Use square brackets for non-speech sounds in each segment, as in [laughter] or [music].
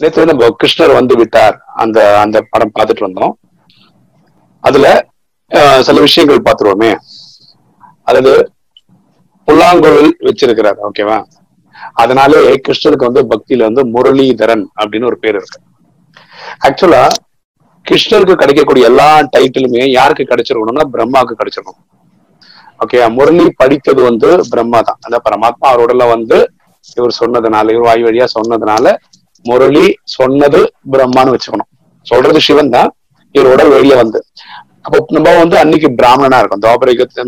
நேற்று நம்ம கிருஷ்ணர் வந்து விட்டார். அந்த அந்த படம் பார்த்துட்டு இருந்தோம் அதுல அஹ், சில விஷயங்கள் பார்த்துருவோமே. அதாவது புல்லாங்குழல் வச்சிருக்கிறார் ஓகேவா? அதனாலே கிருஷ்ணருக்கு வந்து பக்தியில வந்து முரளிதரன் அப்படின்னு ஒரு பேர் இருக்கு. ஆக்சுவலா கிருஷ்ணருக்கு கிடைக்கக்கூடிய எல்லா டைட்டிலுமே யாருக்கு கிடைச்சிருக்கணும்னா பிரம்மாவுக்கு கிடைச்சிருக்கணும். ஓகே முரளி படித்தது வந்து பிரம்மா தான். அந்த பரமாத்மா அவரோடல வந்து இவர் சொன்னதுனால இவர் வாய் வழியா சொன்னதுனால முரளி சொன்னது பிரம்மான்னு வச்சுக்கணும். சொல்றது சிவன் தான் இவரோட உடல் வெளியே வந்து. அப்போ நம்ம வந்து அன்னைக்கு பிராமணனா இருக்கும். தோபரிகத்துல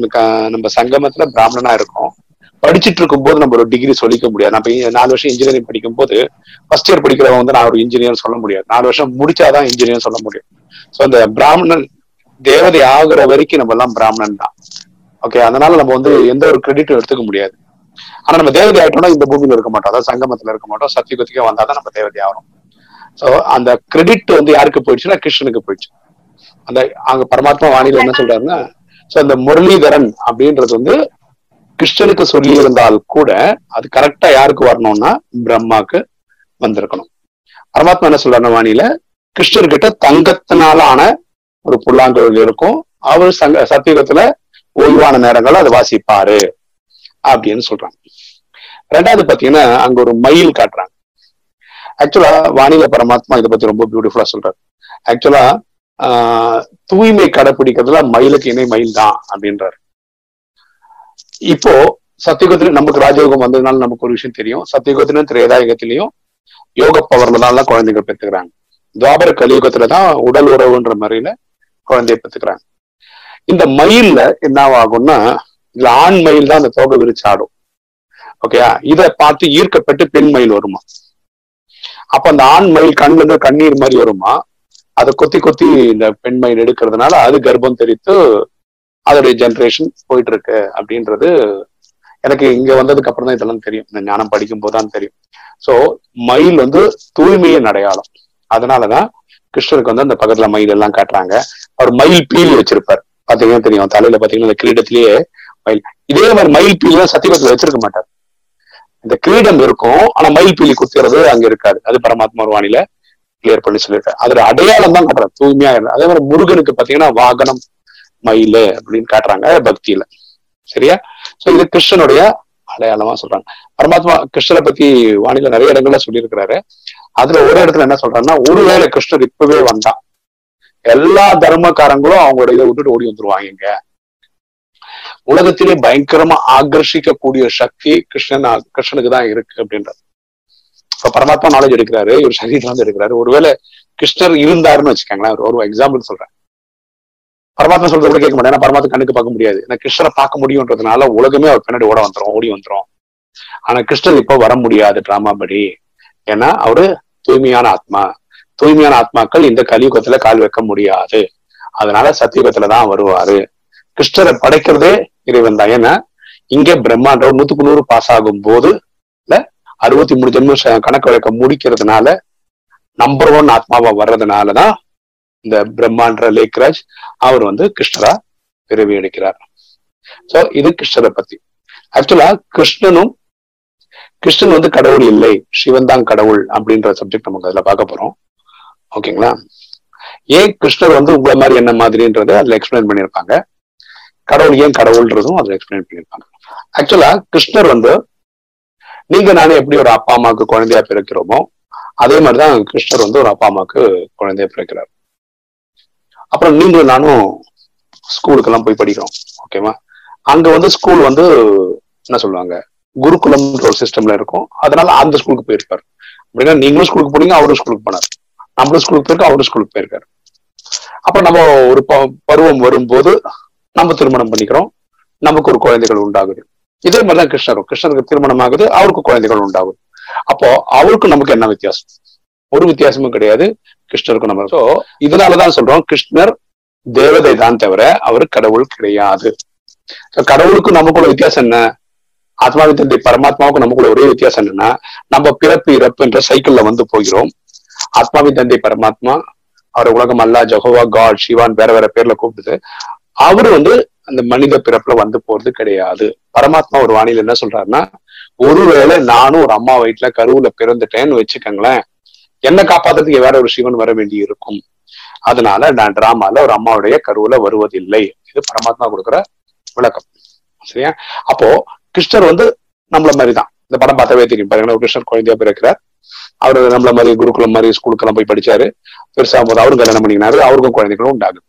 நம்ம சங்கமத்துல பிராமணனா இருக்கோம். இருக்கும் போது நம்ம ஒரு டிகிரி சொல்லிக்க முடியாது. நம்ம நாலு வருஷம் இன்ஜினியரிங் படிக்கும் போது ஃபர்ஸ்ட் இயர் படிக்கிறவங்க வந்து நான் ஒரு இன்ஜினியர் சொல்ல முடியாது. நாலு வருஷம் முடிச்சாதான் இன்ஜினியர் சொல்ல முடியும். சோ அந்த பிராமணன் தேவதை ஆகுற வரைக்கும் நம்ம எல்லாம் பிராமணன் தான் ஓகே அதனால நம்ம வந்து எந்த ஒரு கிரெடிட்டும் எடுத்துக்க முடியாது. ஆனா நம்ம தேவதை ஆயிட்டோம்னா இந்த பூமியில இருக்க மாட்டோம். அதாவது சங்கமத்துல இருக்க மாட்டோம். சத்தியுகத்துக்கே வந்தாதான் நம்ம தேவதை ஆகிறோம் சோ அந்த கிரெடிட் வந்து யாருக்கு போயிடுச்சுன்னா கிருஷ்ணனுக்கு போயிடுச்சு. அந்த அங்க பரமாத்மா வாணியில என்ன சொல்றாருன்னா சோ அந்த முரளிதரன் அப்படின்றது வந்து கிருஷ்ணனுக்கு சொல்லி இருந்தால் கூட அது கரெக்டா யாருக்கு வரணும்னா பிரம்மாக்கு வந்திருக்கணும். பரமாத்மா என்ன சொல்றாருன்னா வாணியில கிருஷ்ணர்கிட்ட தங்கத்தினால ஆன ஒரு புல்லாங்குழல் இருக்கும். அவர் சங்க சத்தியுகத்துல ஓய்வான நேரங்கள் அதை வாசிப்பாரு. அப்படின்னு சொல்றாங்க. ரெண்டாவது பாத்தீங்கன்னா அங்க ஒரு மயில் காட்டுறாங்க. ஆக்சுவலா வானிலை பரமாத்மா இதை பத்தி ரொம்ப பியூட்டிஃபுல்லா சொல்றாரு. ஆக்சுவலா ஆஹ் தூய்மை கடைபிடிக்கிறதுல மயிலுக்கு இணை மயில் தான் அப்படின்றாரு. இப்போ சத்தியுகத்துல நமக்கு ராஜயோகம் வந்ததுனால நமக்கு ஒரு விஷயம் தெரியும். சத்தியுகத்திலும் திரேதாயுகத்திலையும் யோக பவர்ல தான் குழந்தைகள் பெற்றுக்கிறாங்க. துவாபர கலியுகத்துல தான் உடல் உறவுன்ற முறையில குழந்தைய பெற்றுக்கிறாங்க. இந்த மயில்ல என்ன ஆகும்னா இதுல ஆண் மயில் தான் அந்த தோகை விரிச்சாடும் ஓகேயா இதை பார்த்து ஈர்க்கப்பட்டு பெண் மயில் வருமா? அப்ப அந்த ஆண் மயில் கண்ணுல இருந்து கண்ணீர் மாதிரி வருமா? அதை கொத்தி கொத்தி இந்த பெண் மயில் எடுக்கிறதுனால அது கர்ப்பம் தெரித்து அதோடைய ஜெனரேஷன் போயிட்டு இருக்கு அப்படின்றது எனக்கு இங்க வந்ததுக்கு அப்புறம் தான் இதெல்லாம் தெரியும். இந்த ஞானம் படிக்கும் போதுதான் தெரியும். சோ மயில் வந்து தூய்மையின் அடையாளம். அதனாலதான் கிருஷ்ணருக்கு வந்து அந்த பக்கத்துல மயில் எல்லாம் காட்டுறாங்க. அவர் மயில் பீலி வச்சிருப்பார். பாத்தீங்கன்னா தெரியும். தலையில பாத்தீங்கன்னா இந்த கிரீடத்திலேயே மயில். இதே மாதிரி மயில் பீலி தான் வச்சிருக்க மாட்டார். இந்த கிரீடம் இருக்கும் ஆனா மயில் பீலி குத்துறது அங்க இருக்காது. அது பரமாத்மா ஒரு கிளியர் பண்ணி சொல்லியிருக்காரு. அதுல அடையாளம் தான் காட்டுறாரு. தூய்மையா அதே மாதிரி முருகனுக்கு பாத்தீங்கன்னா வாகனம் மயில் அப்படின்னு காட்டுறாங்க பக்தியில. சரியா? சோ இது கிருஷ்ணனுடைய அடையாளமா சொல்றாங்க. பரமாத்மா கிருஷ்ணரை பத்தி வானிலை நிறைய இடங்கள்ல சொல்லியிருக்கிறாரு. அதுல ஒரு இடத்துல என்ன சொல்றாருன்னா ஒருவேளை கிருஷ்ணர் இப்பவே வந்தான் எல்லா தர்மக்காரங்களும் அவங்களோட இதை விட்டுட்டு ஓடி வந்துருவாங்க இங்க. உலகத்திலே பயங்கரமா ஆகர்ஷிக்கக்கூடிய சக்தி கிருஷ்ணன் கிருஷ்ணனுக்கு தான் இருக்கு அப்படின்றது இப்ப பரமாத்மா நாலேஜ் எடுக்கிறாரு இவர் சரீரம் வந்து எடுக்கிறாரு. ஒருவேளை கிருஷ்ணர் இருந்தாருன்னு வச்சுக்கோங்களேன் ஒரு- எக்ஸாம்பிள் சொல்றேன். பரமாத்மா சொல்றது கூட கேட்க மாட்டேன் ஏன்னா பரமாத்மா கண்ணுக்கு பார்க்க முடியாது. ஏன்னா கிருஷ்ணரை பார்க்க முடியும்ன்றதுனால உலகமே அவர் பின்னாடி ஓட வந்துரும் ஓடி வந்துரும். ஆனா கிருஷ்ணர் இப்ப வர முடியாது டிராமா படி. ஏன்னா அவரு தூய்மையான ஆத்மா. தூய்மையான ஆத்மாக்கள் இந்த கலியுகத்துல கால் வைக்க முடியாது. அதனால சத்தியுகத்துலதான் வருவாரு. கிருஷ்ணரை படைக்கிறதே இறைவன் தான். ஏன்னா இங்கே பிரம்மாண்ட நூத்துக்கு நூறு பாஸ் ஆகும் போது அறுபத்தி மூணு ஜென்ம கணக்கு வழக்க முடிக்கிறதுனால நம்பர் ஒன் ஆத்மாவா வர்றதுனாலதான் இந்த பிரம்மாண்ட லேக்ராஜ் அவர் வந்து கிருஷ்ணரா பிறவி எடுக்கிறார். சோ இது கிருஷ்ணரை பத்தி. ஆக்சுவலா கிருஷ்ணனும் கிருஷ்ணன் வந்து கடவுள் இல்லை சிவன் தான் கடவுள் அப்படின்ற சப்ஜெக்ட் நமக்கு அதுல பார்க்க போறோம். ஓகேங்களா ஏன் கிருஷ்ணர் வந்து உங்களை மாதிரி என்ன மாதிரின்றத அதுல எக்ஸ்பிளைன் பண்ணியிருப்பாங்க? கடவுள் ஏன் கடவுள்ன்றதும் அதுல எக்ஸ்பிளைன் பண்ணியிருக்காங்க. ஆக்சுவலா கிருஷ்ணர் வந்து நீங்க நானே எப்படி ஒரு அப்பா அம்மாவுக்கு குழந்தையா பிறக்கிறோமோ அதே மாதிரிதான் கிருஷ்ணர் வந்து ஒரு அப்பா அம்மாவுக்கு குழந்தையா பிறக்கிறார். அப்புறம் நீங்களும் நானும் ஸ்கூலுக்கு எல்லாம் போய் படிக்கிறோம் ஓகேவா அங்க வந்து ஸ்கூல் வந்து என்ன சொல்லுவாங்க குருகுலம்ன்ற ஒரு சிஸ்டம்ல இருக்கும். அதனால அந்த ஸ்கூலுக்கு போயிருப்பாரு. அப்படின்னா நீங்களும் ஸ்கூலுக்கு போனீங்க அவரும் ஸ்கூலுக்கு போனார். நம்மளும் ஸ்கூலுக்கு போயிருக்கோம் அவரும் ஸ்கூலுக்கு போயிருக்காரு. அப்ப நம்ம ஒரு ப- பருவம் வரும்போது நம்ம திருமணம் பண்ணிக்கிறோம். நமக்கு ஒரு குழந்தைகள் உண்டாகுது. இதே மாதிரிதான் கிருஷ்ணரும். கிருஷ்ணருக்கு திருமணம் ஆகுது அவருக்கு குழந்தைகள் உண்டாகுது. அப்போ அவருக்கும் நமக்கு என்ன வித்தியாசம்? ஒரு வித்தியாசமும் கிடையாது. கிருஷ்ணருக்கும் நம்ம ஸோ இதனாலதான் சொல்றோம் கிருஷ்ணர் தேவதை தான் தவிர அவர் கடவுள் கிடையாது. கடவுளுக்கும் நமக்குள்ள வித்தியாசம் என்ன? ஆத்மாவின் தந்தை பரமாத்மாவுக்கும் நமக்குள்ள ஒரே வித்தியாசம் என்னன்னா நம்ம பிறப்பு இறப்பு என்ற சைக்கிள்ல வந்து போகிறோம். ஆத்மாவின் தந்தை பரமாத்மா அவர் உலகம் அல்லா ஜஹோவா காட் சிவான் வேற வேற பேர்ல கூப்பிடுது. அவர் வந்து அந்த மனித பிறப்புல வந்து போறது கிடையாது. பரமாத்மா ஒரு வானிலை என்ன சொல்றாருன்னா ஒருவேளை நானும் ஒரு அம்மா வயிற்றுல கருவுல பிறந்துட்டேன்னு வச்சுக்கோங்களேன் என்ன காப்பாத்துறதுக்கு வேற ஒரு சிவன் வர வேண்டி இருக்கும். அதனால நான் டிராமால ஒரு அம்மாவுடைய கருவுல வருவதில்லை. இது பரமாத்மா கொடுக்குற விளக்கம். சரியா? அப்போ கிருஷ்ணர் வந்து நம்மள மாதிரி தான் இந்த படம் பார்த்தாவே தெரியும். பாருங்க கிருஷ்ணர் குழந்தையா பிறக்கிறார். அவரு நம்மள மாதிரி குருகுலம் மாதிரி ஸ்கூலுக்கெல்லாம் போய் படிச்சாரு. பெருசாகும் போது அவரும் கல்யாணம் பண்ணிக்கினாரு. அவருக்கும் குழந்தைகளும் உண்டாகுது.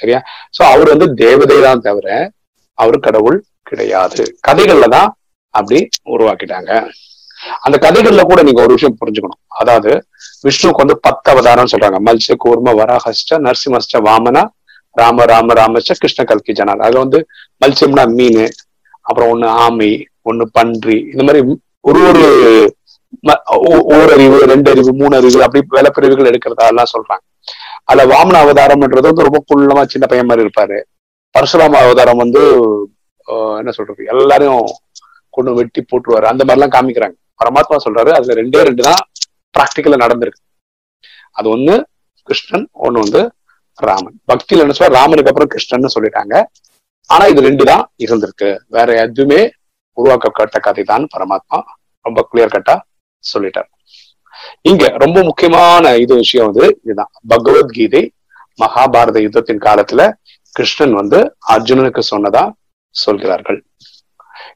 சரியா? சோ அவர் வந்து தேவதை தான் தவிர அவர் கடவுள் கிடையாது. கதைகள்ல தான் அப்படி உருவாக்கிட்டாங்க. அந்த கதைகள்ல கூட நீங்க ஒரு விஷயம் புரிஞ்சுக்கணும். அதாவது விஷ்ணுக்கு வந்து பத்து அவதாரம் சொல்றாங்க. மல்ச கூர்ம வராஹஸ்ட நரசிம்மஸ்ட வாமனா ராம ராம ராமச்ச கிருஷ்ண கல்கி ஜனார் அது வந்து மல்சியம்னா மீன் அப்புறம் ஒண்ணு ஆமை ஒண்ணு பன்றி இந்த மாதிரி ஒரு ஒரு ஓரறிவு ரெண்டு அறிவு மூணு அறிவு அப்படி வேலைப்பிரிவுகள் எடுக்கிறதா எல்லாம் சொல்றாங்க. அதுல வாமன அவதாரம்ன்றது வந்து ரொம்ப குள்ளமா சின்ன பையன் மாதிரி இருப்பாரு. பரசுராம அவதாரம் வந்து என்ன சொல்றது எல்லாரையும் கொண்டு வெட்டி போட்டுருவாரு. அந்த மாதிரி எல்லாம் காமிக்கிறாங்க. பரமாத்மா சொல்றாரு அதுல ரெண்டே ரெண்டு தான் பிராக்டிக்கலா நடந்திருக்கு. அது ஒண்ணு கிருஷ்ணன் ஒண்ணு வந்து ராமன். பக்தியில என்ன சொல்ற ராமனுக்கு அப்புறம் கிருஷ்ணன் சொல்லிட்டாங்க. ஆனா இது ரெண்டு தான் இருந்திருக்கு. வேற எதுவுமே உருவாக்கப்பட்ட கதை தான் பரமாத்மா. ரொம்ப கிளியர் கட்டா சொல்லிட்டார். இங்க ரொம்ப முக்கியமான இது விஷயம் வந்து இதுதான். பகவத்கீதை மகாபாரத யுத்தத்தின் காலத்துல கிருஷ்ணன் வந்து அர்ஜுனனுக்கு சொன்னதா சொல்கிறார்கள்.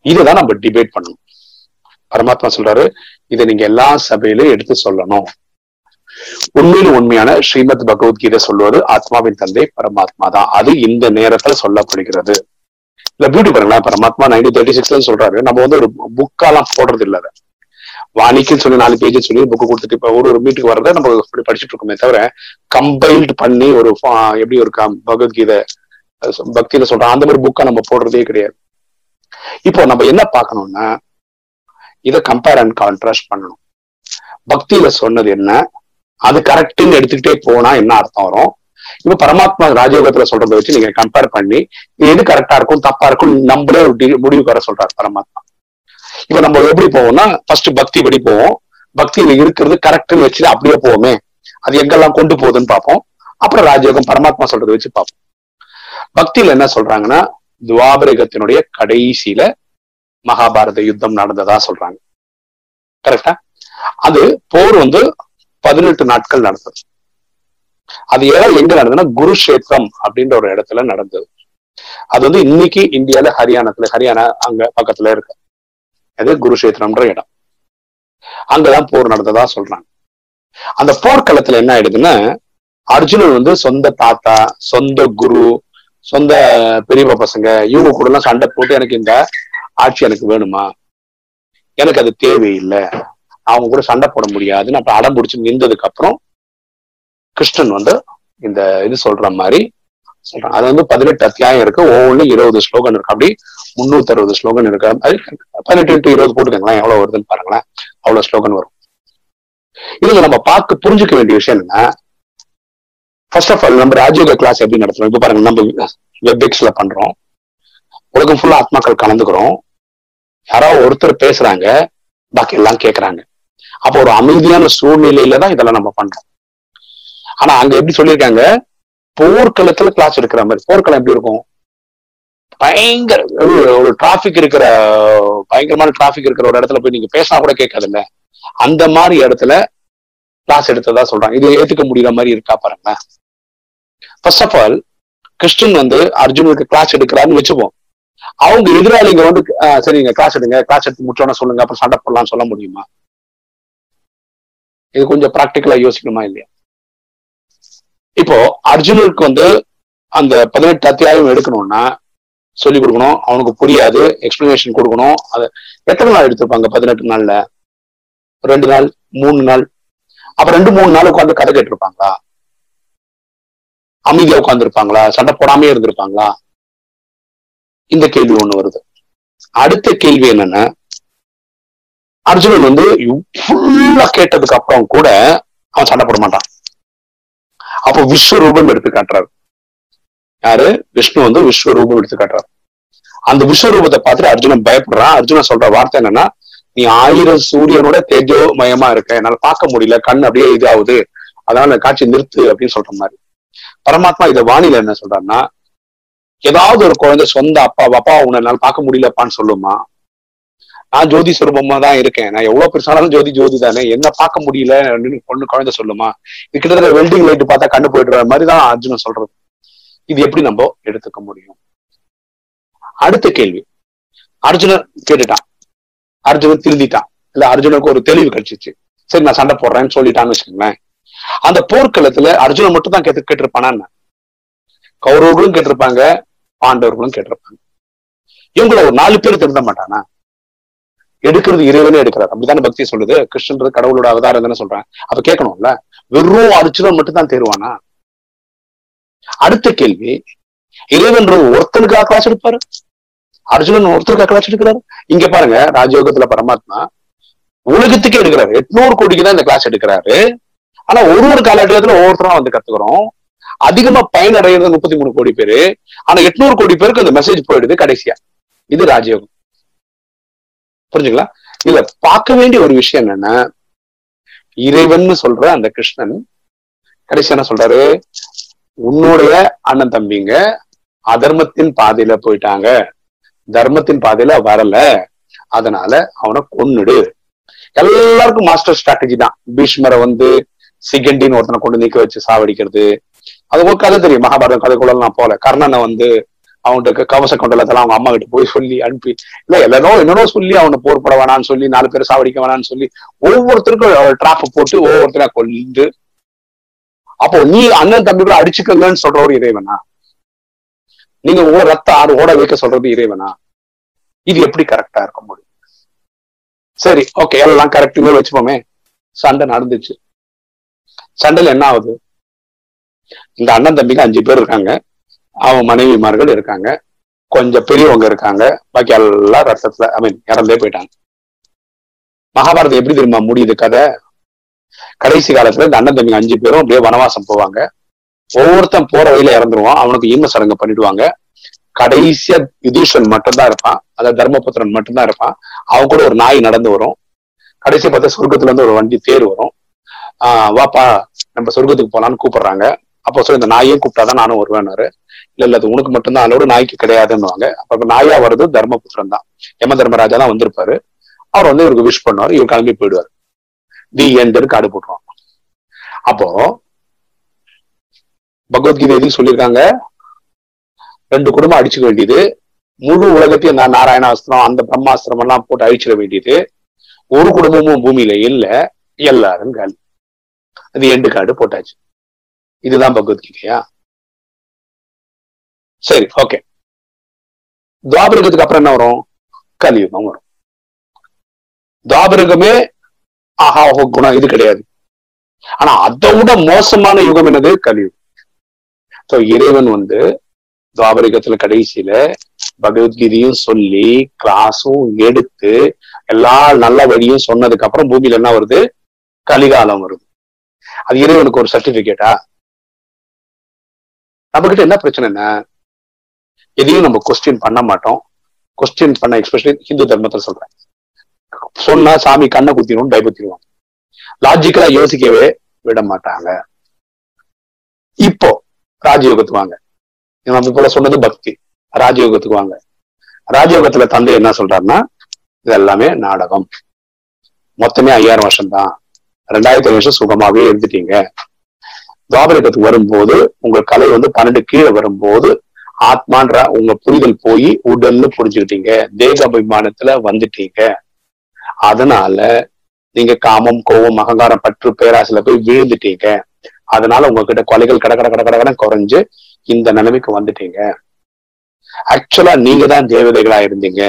இதுதான் நம்ம டிபேட் பண்ணணும். பரமாத்மா சொல்றாரு இதை நீங்க எல்லா சபையிலும் எடுத்து சொல்லணும். உண்மையில் உண்மையான ஸ்ரீமத் பகவத்கீதை சொல்வது ஆத்மாவின் தந்தை பரமாத்மா தான். அது இந்த நேரத்துல சொல்லப்படுகிறது. இல்ல பியூட்டி பாருங்களேன் பரமாத்மா நைன்டீன் தேர்ட்டி சிக்ஸ்ல சொல்றாரு. நம்ம வந்து ஒரு புக்காலாம் போடுறது இல்ல வாணிக்குன்னு சொல்லி நாலு பேஜ் சொல்லி புக்கு கொடுத்துட்டு இப்ப ஒரு ஒரு வீட்டுக்கு வர்றதை நம்ம அப்படி படிச்சுட்டு இருக்கோமே தவிர கம்பைல்டு பண்ணி ஒரு எப்படி ஒரு பகவத்கீதை பக்தியில சொல்றோம் அந்த மாதிரி புக்கை நம்ம போடுறதே கிடையாது. இப்போ நம்ம என்ன பார்க்கணும்னா இதை கம்பேர் அண்ட் கான்ட்ராஸ்ட் பண்ணணும். பக்தியில சொன்னது என்ன அது கரெக்ட்னு எடுத்துக்கிட்டே போனா என்ன அர்த்தம் வரும்? இப்ப பரமாத்மா ராஜயோகத்துல சொல்றதை வச்சு நீங்க கம்பேர் பண்ணி எது கரெக்டா இருக்கும் தப்பா இருக்கும் நம்மளே ஒரு முடிவுக்கு வர சொல்றாரு பரமாத்மா. இப்ப நம்ம எப்படி போவோம்னா ஃபர்ஸ்ட் பக்தி படி போவோம். பக்தியில இருக்கிறது கரெக்ட்னு வச்சு அப்படியே போவோமே. அது எங்கெல்லாம் கொண்டு போகுதுன்னு பார்ப்போம். அப்புறம் ராஜயோகம் பரமாத்மா சொல்றதை வச்சு பார்ப்போம். பக்தியில என்ன சொல்றாங்கன்னா துவாபரகத்தினுடைய கடைசியில மகாபாரத யுத்தம் நடந்ததா சொல்றாங்க. கரெக்டா அது போர் வந்து பதினெட்டு நாட்கள் நடந்தது. அது ஏதாவது எங்க நடந்ததுன்னா குருஷேத்திரம் அப்படின்ற ஒரு இடத்துல நடந்தது. அது வந்து இன்னைக்கு இந்தியால ஹரியானாத்துல ஹரியானா அங்க பக்கத்துல இருக்கு. அது குருஷேத்திரம்ன்ற இடம். அங்கதான் போர் நடந்ததா சொல்றாங்க. அந்த போர்க்களத்துல என்ன ஆயிடுதுன்னா அர்ஜுனன் வந்து சொந்த தாத்தா சொந்த குரு சொந்த பெரியப்பா பசங்க இவங்க கூட எல்லாம் சண்டை போட்டு எனக்கு இந்த ஆட்சி எனக்கு வேணுமா? எனக்கு அது தேவையில்லை. அவங்க கூட சண்டை போட முடியாதுன்னு அப்ப அடம் பிடிச்சு நின்றதுக்கு அப்புறம் கிருஷ்ணன் வந்து இந்த இது சொல்ற மாதிரி சொல்றேன். அது வந்து பதினெட்டு அத்தியாயம் இருக்கு. ஒவ்வொன்றும் இருபது ஸ்லோகன் இருக்கு. அப்படி முன்னூத்தி அறுபது ஸ்லோகன் இருக்கு. அது பதினெட்டு டு இருபது போட்டுக்கோங்களேன். எவ்வளவு வருதுன்னு பாருங்களேன். அவ்வளவு ஸ்லோகன் வரும். இதுல நம்ம பார்க்க புரிஞ்சுக்க வேண்டிய விஷயம் என்னன்னா ஃபர்ஸ்ட் ஆஃப் ஆல் நம்ம ராஜயோக கிளாஸ் எப்படி நடத்துறோம் இப்ப பாருங்க நம்ம வெப்எக்ஸ்ல பண்றோம். உலகம் ஃபுல்லா ஆத்மாக்கள் கலந்துக்கிறோம். யாரோ ஒருத்தர் பேசுறாங்க. பாக்கி எல்லாம் கேக்குறாங்க. அப்போ ஒரு அமைதியான சூழ்நிலையில தான் இதெல்லாம் நம்ம பண்றோம். ஆனா அங்க எப்படி சொல்லியிருக்காங்க? போர்க்களத்துல கிளாஸ் எடுக்கிற மாதிரி. போர்க்களம் எப்படி இருக்கும்? பயங்கர ஒரு- டிராபிக் இருக்கிற பயங்கரமான டிராபிக் இருக்கிற ஒரு இடத்துல போய் நீங்க பேசினா கூட கேட்காதுல்ல. அந்த மாதிரி இடத்துல கிளாஸ் எடுத்ததா சொல்றாங்க. இது ஏத்துக்க முடியற மாதிரி இருக்கா பாருங்களேன் ஃபர்ஸ்ட் ஆஃப் ஆல் கிறிஸ்டின் வந்து அர்ஜுனுக்கு கிளாஸ் எடுக்கிறான்னு வச்சுப்போம். அவங்க எதிராளிங்க வந்து சரிங்க கிளாஸ் எடுங்க கிளாஸ் எடுத்து முடிச்சோன்னு சொல்லுங்க அப்புறம் சண்டை போடலாம்னு சொல்ல முடியுமா? இது கொஞ்சம் ப்ராக்டிக்கலா யோசிக்கணுமா இல்லையா? இப்போ அர்ஜுனனுக்கு வந்து அந்த பதினெட்டு அத்தியாயம் எடுக்கணும்னா சொல்லி கொடுக்கணும். அவனுக்கு புரியாது. எக்ஸ்பிளனேஷன் கொடுக்கணும். அது எத்தனை நாள் எடுத்திருப்பாங்க? பதினெட்டு நாள்ல? ரெண்டு நாள்? மூணு நாள்? அப்ப ரெண்டு மூணு நாள் உட்காந்து கதை கேட்டிருப்பாங்களா? அமைதியா உட்கார்ந்து இருப்பாங்களா சண்டை போடாமே இருந்திருப்பாங்களா? இந்த கேள்வி ஒண்ணு வருது. அடுத்த கேள்வி என்னன்னா அர்ஜுனன் வந்து ஃபுல்லா கேட்டதுக்கு அப்புறம் கூட அவன் சண்டை போட மாட்டான். அப்போ விஸ்வரூபம் எடுத்து காட்டுறாரு. யாரு? விஷ்ணு வந்து விஸ்வரூபம் எடுத்து காட்டுறாரு. அந்த விஸ்வரூபத்தை பார்த்துட்டு அர்ஜுனன் பயப்படுறான். அர்ஜுனன் சொல்ற வார்த்தை என்னன்னா நீ ஆயிரம் சூரியனோட தேஜோமயமா இருக்க. என்னால பார்க்க முடியல. கண் அப்படியே இதாகுது. அதனால காட்சி நிறுத்து அப்படின்னு சொல்ற மாதிரி. பரமாத்மா இதை வானிலை என்ன சொல்றாருன்னா ஏதாவது ஒரு குழந்தை சொந்த அப்பா அப்பா உன்னை என்னால பார்க்க முடியலப்பான்னு சொல்லுமா? நான் ஜோதி சுரூபமா தான் இருக்கேன். நான் எவ்வளவு பெருசானாலும் ஜோதி ஜோதி தானே. என்ன பார்க்க முடியல பொண்ணு குழந்தை சொல்லுமா. இது கிட்டத்தட்ட வெல்டிங் லைட் பார்த்தா கண்ணு போயிடுற மாதிரி தான் அர்ஜுனன் சொல்றது. இது எப்படி நம்ம எடுத்துக்க முடியும்? அடுத்த கேள்வி. அர்ஜுனன் கேட்டுட்டான். அர்ஜுனன் திருந்திட்டான். இல்ல அர்ஜுனுக்கு ஒரு தெளிவு கிடைச்சிச்சு. சரி நான் சண்டை போடுறேன்னு சொல்லிட்டான்னு வச்சுக்கோங்களேன். அந்த போர்க்களத்துல அர்ஜுனன் மட்டும் தான் கேட்டு கேட்டிருப்பானா கௌரவர்களும் கேட்டிருப்பாங்க பாண்டவர்களும் கேட்டிருப்பாங்க. இவங்கள ஒரு நாலு பேர் திருந்த மாட்டானா? எடுக்கிறது இறைவனே எடுக்கிறார். அப்படித்தானே பக்தி சொல்லுது. கிருஷ்ணன் கடவுளோட அவதாரம் தானே சொல்றேன் அப்ப கேட்கணும்ல வெறும் அர்ஜுனன் மட்டும் தான் தேருவானா? அடுத்த கேள்வி இறைவன் ஒருத்தனுக்காக கிளாஸ் எடுப்பாரு அர்ஜுனன் ஒருத்தருக்காக கிளாஸ் எடுக்கிறாரு இங்க பாருங்க ராஜயோகத்துல பரமாத்மா உலகத்துக்கே எடுக்கிறாரு. எட்நூறு கோடிக்கு தான் இந்த கிளாஸ் எடுக்கிறாரு. ஆனா ஒரு ஒரு காலகட்டத்துல ஒவ்வொருத்தரும் வந்து கத்துக்கிறோம். அதிகமா பயனடைகிறது முப்பத்தி மூணு கோடி பேரு. ஆனா எட்நூறு கோடி பேருக்கு அந்த மெசேஜ் போயிடுது கடைசியா. இது ராஜயோகம். புரிஞ்சுங்களா? இதுல பார்க்க வேண்டிய ஒரு விஷயம் என்னன்னா இறைவன் சொல்ற அந்த கிருஷ்ணன் கடைசி என்ன சொல்றாரு? உன்னுடைய அண்ணன் தம்பிங்க அதர்மத்தின் பாதையில போயிட்டாங்க. தர்மத்தின் பாதையில வரல. அதனால அவனை கொன்னுடு. எல்லாருக்கும் மாஸ்டர் ஸ்ட்ராட்டஜி தான். பீஷ்மரை வந்து சிகண்டின்னு ஒருத்தனை கொண்டு நிக்க வச்சு சாவடிக்கிறது. அது ஒரு கதை தெரியும். மகாபாரதம் கதைக்குள்ள நான் போல. கர்ணனை வந்து அவனுக்கு கவச கொண்டலத்தெல்லாம் அவங்க அம்மா கிட்ட போய் சொல்லி அனுப்பி. இல்ல எல்லாரும் என்னென்னோ சொல்லி அவனை போர் போட வேணாம்னு சொல்லி நாலு பேர் சாவடிக்க வேணாம்னு சொல்லி ஒவ்வொருத்தருக்கும் டிராப் போட்டு ஒவ்வொருத்தரா கொண்டு. அப்போ நீ அண்ணன் தம்பிகளை அடிச்சுக்கங்கன்னு சொல்ற ஒரு இறைவனா? நீங்க உங்க ரத்த ஆறு ஓட வைக்க சொல்றது இறைவனா? இது எப்படி கரெக்டா இருக்க முடியும்? சரி ஓகே எல்லாம் கரெக்டுமே வச்சுப்போமே. சண்டை நடந்துச்சு. சண்டையில என்ன ஆகுது? இந்த அண்ணன் தம்பிக்கு அஞ்சு பேர் இருக்காங்க. அவன் மனைவிமார்கள் இருக்காங்க. கொஞ்சம் பெரியவங்க இருக்காங்க. பாக்கி எல்லாம் ரத்தத்துல ஐ மீன் இறந்தே போயிட்டாங்க. மகாபாரதம் எப்படி தெரியுமா முடியுது கதை? கடைசி காலத்துல இந்த அண்ணன் தம்பி அஞ்சு பேரும் அப்படியே வனவாசம் போவாங்க. ஒவ்வொருத்தன் போற வழியில இறந்துருவான். அவனுக்கு ஈம சடங்கு பண்ணிடுவாங்க. கடைசியா யுதீஷன் மட்டும்தான் இருப்பான். அதாவது தர்மபுத்திரன் மட்டும்தான் இருப்பான். அவன் கூட ஒரு நாய் நடந்து வரும். கடைசி பார்த்தா சொர்க்கத்துல இருந்து ஒரு வண்டி தேர் வரும். ஆஹ் வாப்பா நம்ம சொர்க்கத்துக்கு போலான்னு கூப்பிடுறாங்க. அப்போ சொல்லி இந்த நாயே கூப்பிட்டாதான் நானும் வருவேன்னாரு. இல்ல இல்ல அது உனக்கு மட்டும்தான் அளவு நாய்க்கு கிடையாதுன்னுவாங்க. அப்ப நாயா வருது தர்மபுத்திரன் தான் யம தர்மராஜா தான் வந்திருப்பாரு அவர் வந்து இவருக்கு விஷ் பண்ணுவார். இவர் கிளம்பி போயிடுவார். தி எண்டுன்னு காடு போட்டுருவாங்க அப்போ பகவத்கீதை எதுக்கு சொல்லியிருக்காங்க? ரெண்டு குடும்பம் அடிச்சுக்க வேண்டியது. முழு உலகத்தையும் நான் நாராயணாஸ்திரம் அந்த பிரம்மாஸ்திரம் எல்லாம் போட்டு அழிச்சிட வேண்டியது. ஒரு குடும்பமும் பூமியில இல்ல. எல்லாரும் காலி. அது எண்டு காடு போட்டாச்சு. இதுதான் பகவத்கீதையா? சரி ஓகே துவாபரகத்துக்கு அப்புறம் என்ன வரும்? கலியுகம் வரும். துவாபரகமே ஆஹா குணம் இது கிடையாது. ஆனா அதை விட மோசமான யுகம் என்னது? கலியுகம். ஸோ இறைவன் வந்து துவாபரிகத்துல கடைசியில பகவத்கீதையும் சொல்லி கிளாஸும் எடுத்து எல்லா நல்ல வழியும் சொன்னதுக்கு அப்புறம் பூமியில என்ன வருது? கலிகாலம் வருது. அது இறைவனுக்கு ஒரு சர்டிபிகேட்டா நம்ம கிட்ட என்ன பிரச்சனைன்னா எதையும் நம்ம கொஸ்டின் பண்ண மாட்டோம். கொஸ்டின் பண்ண எக்ஸ்பெஷலி ஹிந்து தர்மத்துல சொல்றேன் சொன்னா சாமி கண்ணை குத்திடும் பயபுத்திடுவாங்க லாஜிக்கலா யோசிக்கவே விட மாட்டாங்க. இப்போ ராஜயோகத்துக்கு வாங்க. நம்ம போல சொன்னது பக்தி. ராஜயோகத்துக்கு வாங்க. ராஜயோகத்துல தந்தை என்ன சொல்றாருன்னா இது எல்லாமே நாடகம். மொத்தமே ஐயாயிரம் வருஷம் தான் ரெண்டாயிரத்தி வருஷம் சுகமாவே இருந்துட்டீங்க. துவாபரகத்துக்கு வரும்போது உங்க கலை வந்து பன்னெண்டு கீழே வரும்போது ஆத்மான்ற உங்க புரிதல் போய் உடல்னு புரிஞ்சுக்கிட்டீங்க. தேக அபிமானத்துல வந்துட்டீங்க. அதனால நீங்க காமம் கோவம் அகங்காரம் பற்று பேராசில போய் விழுந்துட்டீங்க. அதனால உங்ககிட்ட கொலைகள் கட கட கட கடகட குறைஞ்சு இந்த நிலைமைக்கு வந்துட்டீங்க. ஆக்சுவலா நீங்க தான் தேவதைகளா இருந்தீங்க.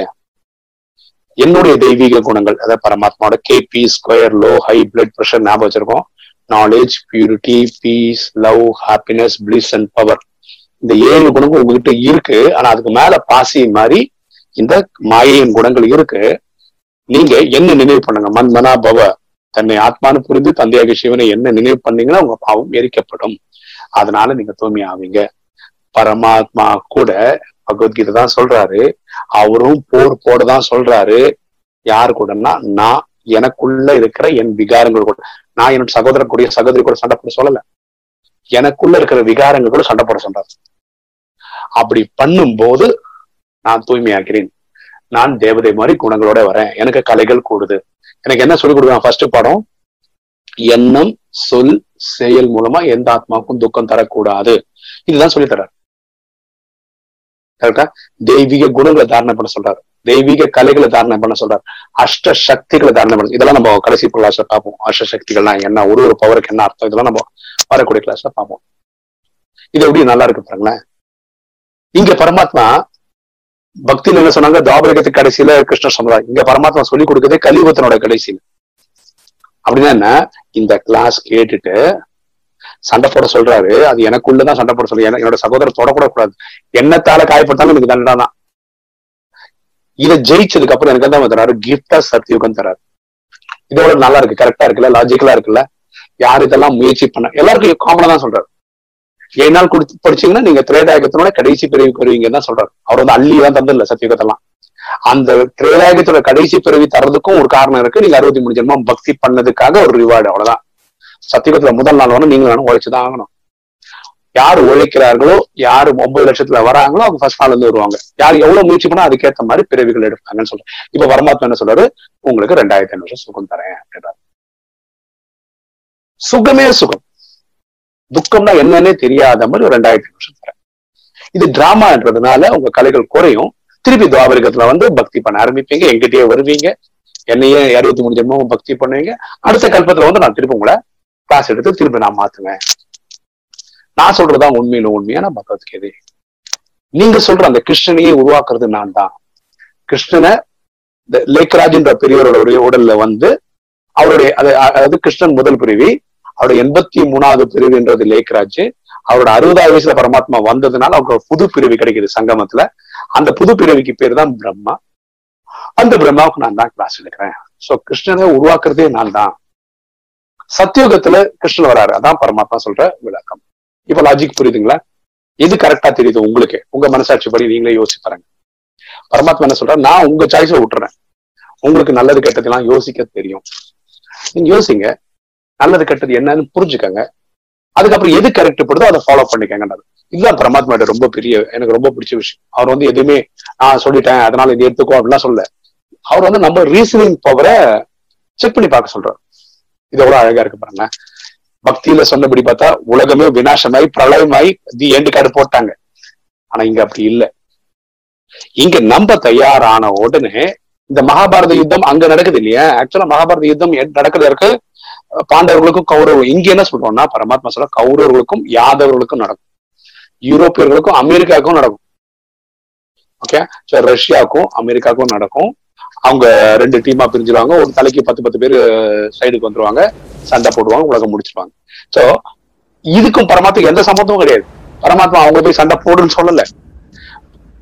என்னுடைய தெய்வீக குணங்கள் அதாவது பரமாத்மாவோட KP square low high blood pressure ஞாபகம் வச்சிருக்கோம். Knowledge purity peace love happiness bliss and power இந்த ஏழு குணங்கள் உங்ககிட்ட இருக்கு. ஆனா அதுக்கு மேல பாசி மாதிரி இந்த மாயையின் குணங்கள் இருக்கு. நீங்க என்ன நினைவு பண்ணுங்க? மன்மனா பவ தன்னை ஆத்மானு புரிந்து தந்தையாக சிவனை என்ன நினைவு பண்ணீங்கன்னா உங்க பாவம் எரிக்கப்படும். அதனால நீங்க தூய்மை ஆவீங்க. பரமாத்மா கூட பகவத்கீதை தான் சொல்றாரு. அவரும் போர் போட தான் சொல்றாரு. யாரு கூடன்னா நான் எனக்குள்ள இருக்கிற என் விகாரங்கள் கூட. நான் என்னோட சகோதரர் கூடிய சகோதரி கூட சண்டை போட சொல்லல. எனக்குள்ள இருக்கிற விகாரங்கள் கூட சண்டை போட சொல்றாரு. அப்படி பண்ணும்போது நான் தூய்மையாக்கிறேன் நான் தேவதை மாதிரி குணங்களோட வரேன். எனக்கு கலைகள் கூடுது. எனக்கு என்ன சொல்லிக் கொடுக்குறான் ஃபர்ஸ்ட் படம்? எண்ணம் சொல் செயல் மூலமா எந்த ஆத்மாவுக்கும் துக்கம் தரக்கூடாது. இதுதான் சொல்லி தர்றாரு. கரெக்டா? தெய்வீக குணங்களை தாரணை பண்ண சொல்றாரு. தெய்வீக கலைகளை தாரணை பண்ண சொல்றாரு. அஷ்ட சக்திகளை தாரணை பண்ண இதெல்லாம் நம்ம கடைசி கிளாஸ்ல பார்ப்போம். அஷ்ட சக்திகள்லாம் என்ன? ஒரு ஒரு பவருக்கு என்ன அர்த்தம்? இதெல்லாம் நம்ம வரக்கூடிய கிளாஸ்ல பார்ப்போம். இது எப்படி நல்லா இருக்கு பாருங்களேன். இங்க பரமாத்மா பக்தியில் என்ன சொன்னாங்க? தாபரகத்துக்கு கடைசியில கிருஷ்ண சமுதாயம் இங்க பரமாத்மா சொல்லி கொடுக்கறதே கலியுகத்தினோட கடைசியில். அப்படின்னா என்ன? இந்த கிளாஸ் கேட்டுட்டு சண்டை போட சொல்றாரு. அது எனக்குள்ளதான் சண்டை போட சொல்லு என்னோட சகோதரர் தொடக்கூட கூடாது. என்னத்தால காயப்பட்டாலும் எனக்கு தண்டனை தான். இதை ஜெயிச்சதுக்கு அப்புறம் எனக்கு தான் தராரு? கிஃப்டா சத்தியுகம் தராரு. இதோட நல்லா இருக்கு. கரெக்டா இருக்குல்ல? லாஜிக்கலா இருக்குல்ல? யார் இதெல்லாம் முயற்சி பண்ண எல்லாருக்கும் காமனா தான் சொல்றாரு. ஏழு நாள் கொடுத்து படிச்சீங்கன்னா நீங்க திரேதாயகத்தினோட கடைசி பிறவி பெறுவீங்கன்னு தான் சொல்றாரு. அவர் வந்து அள்ளி தான் தந்தில்ல சத்தியுகத்தெல்லாம். அந்த திரேதாயகத்தோட கடைசி பிறவி தர்றதுக்கும் ஒரு காரணம் இருக்கு. நீங்க அறுபத்தி மூணு ஜென்மம் பக்தி பண்ணதுக்காக ஒரு ரிவார்டு அவ்வளவுதான். சத்தியுகத்துல முதல் நாள் வேணும் நீங்க வேணும் உழைச்சுதான் ஆகணும். யார் உழைக்கிறார்களோ யாரு ஒன்பது லட்சத்துல வராங்களோ அவங்க ஃபர்ஸ்ட் நாள் வந்து வருவாங்க. யார் எவ்வளவு முயற்சி பண்ணா அதுக்கேற்ற மாதிரி பிறவிகள் எடுப்பாங்கன்னு சொல்றேன் இப்ப பரமாத்மா என்ன சொல்றாரு? உங்களுக்கு ரெண்டாயிரத்தி ஐநூறு சுகம் தரேன் அப்படின்றாரு சுகமே சுகம். துக்கம்னா என்னன்னே தெரியாத மாதிரி ஒரு ரெண்டாயிரத்தி வருஷம் தரேன். இது டிராமான்றதுனால உங்க கலைகள் குறையும். திருப்பி துவாபரிகத்துல வந்து பக்தி பண்ண ஆரம்பிப்பீங்க. எங்கிட்டயே வருவீங்க. என்னையே அறுபத்தி மூணு ஜென்மமும் பக்தி பண்ணுவீங்க. அடுத்த கல்பத்துல வந்து நான் திருப்பி உங்களை கிளாஸ் எடுத்து திருப்பி நான் மாத்துவேன். நான் சொல்றதுதான் உண்மையில உண்மையான பகவத்கீதை நீங்க சொல்ற அந்த கிருஷ்ணனையே உருவாக்குறது நான் தான். கிருஷ்ணனை இந்த லேக்ராஜ்ன்ற பெரியவருடைய உடல்ல வந்து அவருடைய அதாவது கிருஷ்ணன் முதல் பிரிவி அவருடைய எண்பத்தி மூணாவது பிரிவுன்றது லேக்ராஜ் அவரோட அறுபதாவது வயசுல பரமாத்மா வந்ததுனால அவருக்கு புது பிரிவு கிடைக்குது சங்கமத்துல. அந்த புது பிரிவுக்கு பேர் தான் பிரம்மா. அந்த பிரம்மாவுக்கு நான் தான் கிளாஸ் எடுக்கிறேன். சோ கிருஷ்ணனை உருவாக்குறதே நான் தான். சத்தியோகத்துல கிருஷ்ணன் வராரு. அதான் பரமாத்மா சொல்ற விளக்கம். இப்ப லாஜிக் புரியுதுங்களா? எது கரெக்டா தெரியுது உங்களுக்கு? உங்க மனசாட்சி படி நீங்களே யோசிச்சு பாருங்க. பரமாத்மா என்ன சொல்ற நான் உங்க சாய்ஸை விட்டுறேன். உங்களுக்கு நல்லது கெட்டதெல்லாம் யோசிக்க தெரியும். நீங்க யோசிங்க. நல்லது கெட்டது என்னன்னு புரிஞ்சுக்கங்க. அதுக்கப்புறம் எது கரெக்ட் படுதோ அதை ஃபாலோ பண்ணிக்கங்கன்றது இதுதான் பரமாத்மாட்ட ரொம்ப பெரிய எனக்கு ரொம்ப பிடிச்ச விஷயம். அவர் வந்து எதுவுமே நான் சொல்லிட்டேன் அதனால இது எடுத்துக்கோ அப்படிலாம் சொல்ல அவர் வந்து நம்ம ரீசனிங் பவரை செக் பண்ணி பார்க்க சொல்றாரு. இது எவ்வளவு அழகா இருக்கு பாருங்க. பக்தியில சொன்னபடி பார்த்தா உலகமே வினாசமாயி பிரளயமாய் தி எண்டு கார்டு போட்டாங்க. ஆனா இங்க அப்படி இல்லை. இங்க நம்ப தயாரான உடனே இந்த மகாபாரத யுத்தம் அங்க நடக்குது இல்லையா? ஆக்சுவலா மகாபாரத யுத்தம் நடக்கிறதற்கு இருக்கு பாண்டவர்களுக்கும் கௌரவர்கள். இங்க என்ன சொல்றோம்னா பரமாத்மா சொல்ற கௌரவர்களுக்கும் யாதவர்களுக்கும் நடக்கும். யூரோப்பியர்களுக்கும் அமெரிக்காவுக்கும் நடக்கும். ஓகே ஸோ ரஷ்யாவுக்கும் அமெரிக்காவுக்கும் நடக்கும். அவங்க ரெண்டு டீமா பிரிஞ்சிருவாங்க. ஒரு தலைக்கு பத்து பத்து பேர் சைடுக்கு வந்துருவாங்க. சண்டை போடுவாங்க உலகம் முடிச்சிருவாங்க. சோ இதுக்கும் பரமாத்மா எந்த சம்மந்தமும் கிடையாது. பரமாத்மா அவங்க போய் சண்டை போடுன்னு சொல்லல.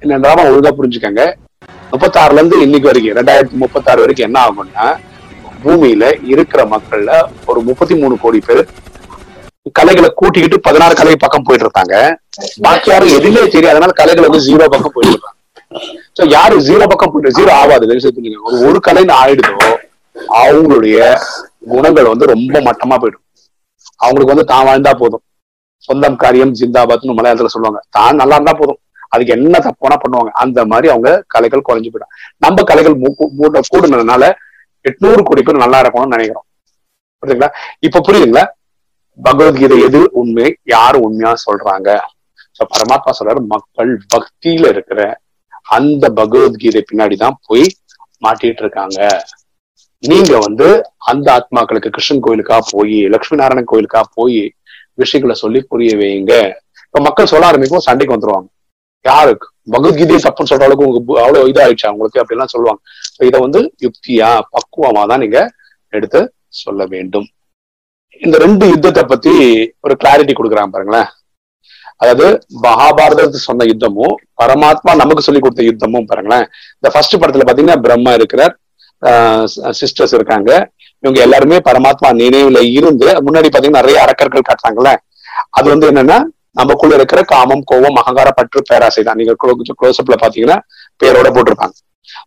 என்னன்றாம ஒழுங்கா புரிஞ்சுக்கங்க. முப்பத்தாறுல இருந்து இன்னைக்கு வரைக்கும் ரெண்டாயிரத்தி முப்பத்தாறு வரைக்கும் என்ன ஆகும்னா பூமியில இருக்கிற மக்கள்ல ஒரு முப்பத்தி மூணு கோடி பேர் கலைகளை கூட்டிக்கிட்டு பதினாறு கலை பக்கம் போயிட்டு இருக்காங்க. பாக்கி யாரும் எதுவுமே தெரியும் அதனால கலைகள் வந்து ஜீரோ பக்கம் போயிட்டு இருக்காங்க. சோ யாரு ஜீரோ பக்கம் போயிட்டு ஜீரோ ஆகாது. ஒரு ஒரு கலைன்னு ஆயிடுதோ அவங்களுடைய குணங்கள் வந்து ரொம்ப மட்டமா போயிடும். அவங்களுக்கு வந்து தான் வாழ்ந்தா போதும். சொந்தம் காரியம் ஜிந்தாபாத்னு மலையாளத்துல சொல்லுவாங்க. தான் நல்லா இருந்தா போதும். அதுக்கு என்ன தப்புனா பண்ணுவாங்க. அந்த மாதிரி அவங்க கலைகள் குறைஞ்சு போயிடும். நம்ம கலைகள் மூ- கூடுனதுனால எட்நூறு கோடி பேர் நல்லா இருக்கணும்னு நினைக்கிறோம். புரியுதுங்களா? இப்ப புரியுதுங்களா? பகவத்கீதை எது உண்மை யாரு உண்மையா சொல்றாங்க? சோ பரமாத்மா சொல்றாரு மக்கள் பக்தியில இருக்கிற அந்த பகவத்கீதை பின்னாடிதான் போய் மாட்டிட்டு இருக்காங்க நீங்க வந்து அந்த ஆத்மாக்களுக்கு கிருஷ்ணன் கோயிலுக்கா போய் லட்சுமி நாராயணன் கோயிலுக்கா போய் விஷயங்களை சொல்லி புரிய வைங்க. இப்ப மக்கள் சொல்ல ஆரம்பிக்கும் சண்டைக்கு வந்துருவாங்க. யாருக்கு பகவத்கீதையை தப்புன்னு சொல்ற அளவுக்கு உங்களுக்கு அவ்வளவு இதாயிடுச்சு அவங்களுக்கு அப்படிலாம் சொல்லுவாங்க. இதை வந்து யுக்தியா பக்குவமா தான் நீங்க எடுத்து சொல்ல வேண்டும். இந்த ரெண்டு யுத்தத்தை பத்தி ஒரு கிளாரிட்டி கொடுக்குறாங்க பாருங்களேன். அதாவது மகாபாரதத்தை சொன்ன யுத்தமும் பரமாத்மா நமக்கு சொல்லி கொடுத்த யுத்தமும் பாருங்களேன். இந்த ஃபர்ஸ்ட் படத்துல பாத்தீங்கன்னா பிரம்மா இருக்கிறார் சிஸ்டர்ஸ் இருக்காங்க. இவங்க எல்லாருமே பரமாத்மா நினைவுல இருந்து முன்னாடி பாத்தீங்கன்னா நிறைய அரக்கர்கள் காட்டுறாங்கல்ல. அது வந்து என்னன்னா நமக்குள்ள இருக்கிற காமம் கோவம் அகங்கார பற்று பேராசை தான். நீங்க க்ளோஸ்அப்ல பாத்தீங்கன்னா பேரோட போட்டிருப்பாங்க.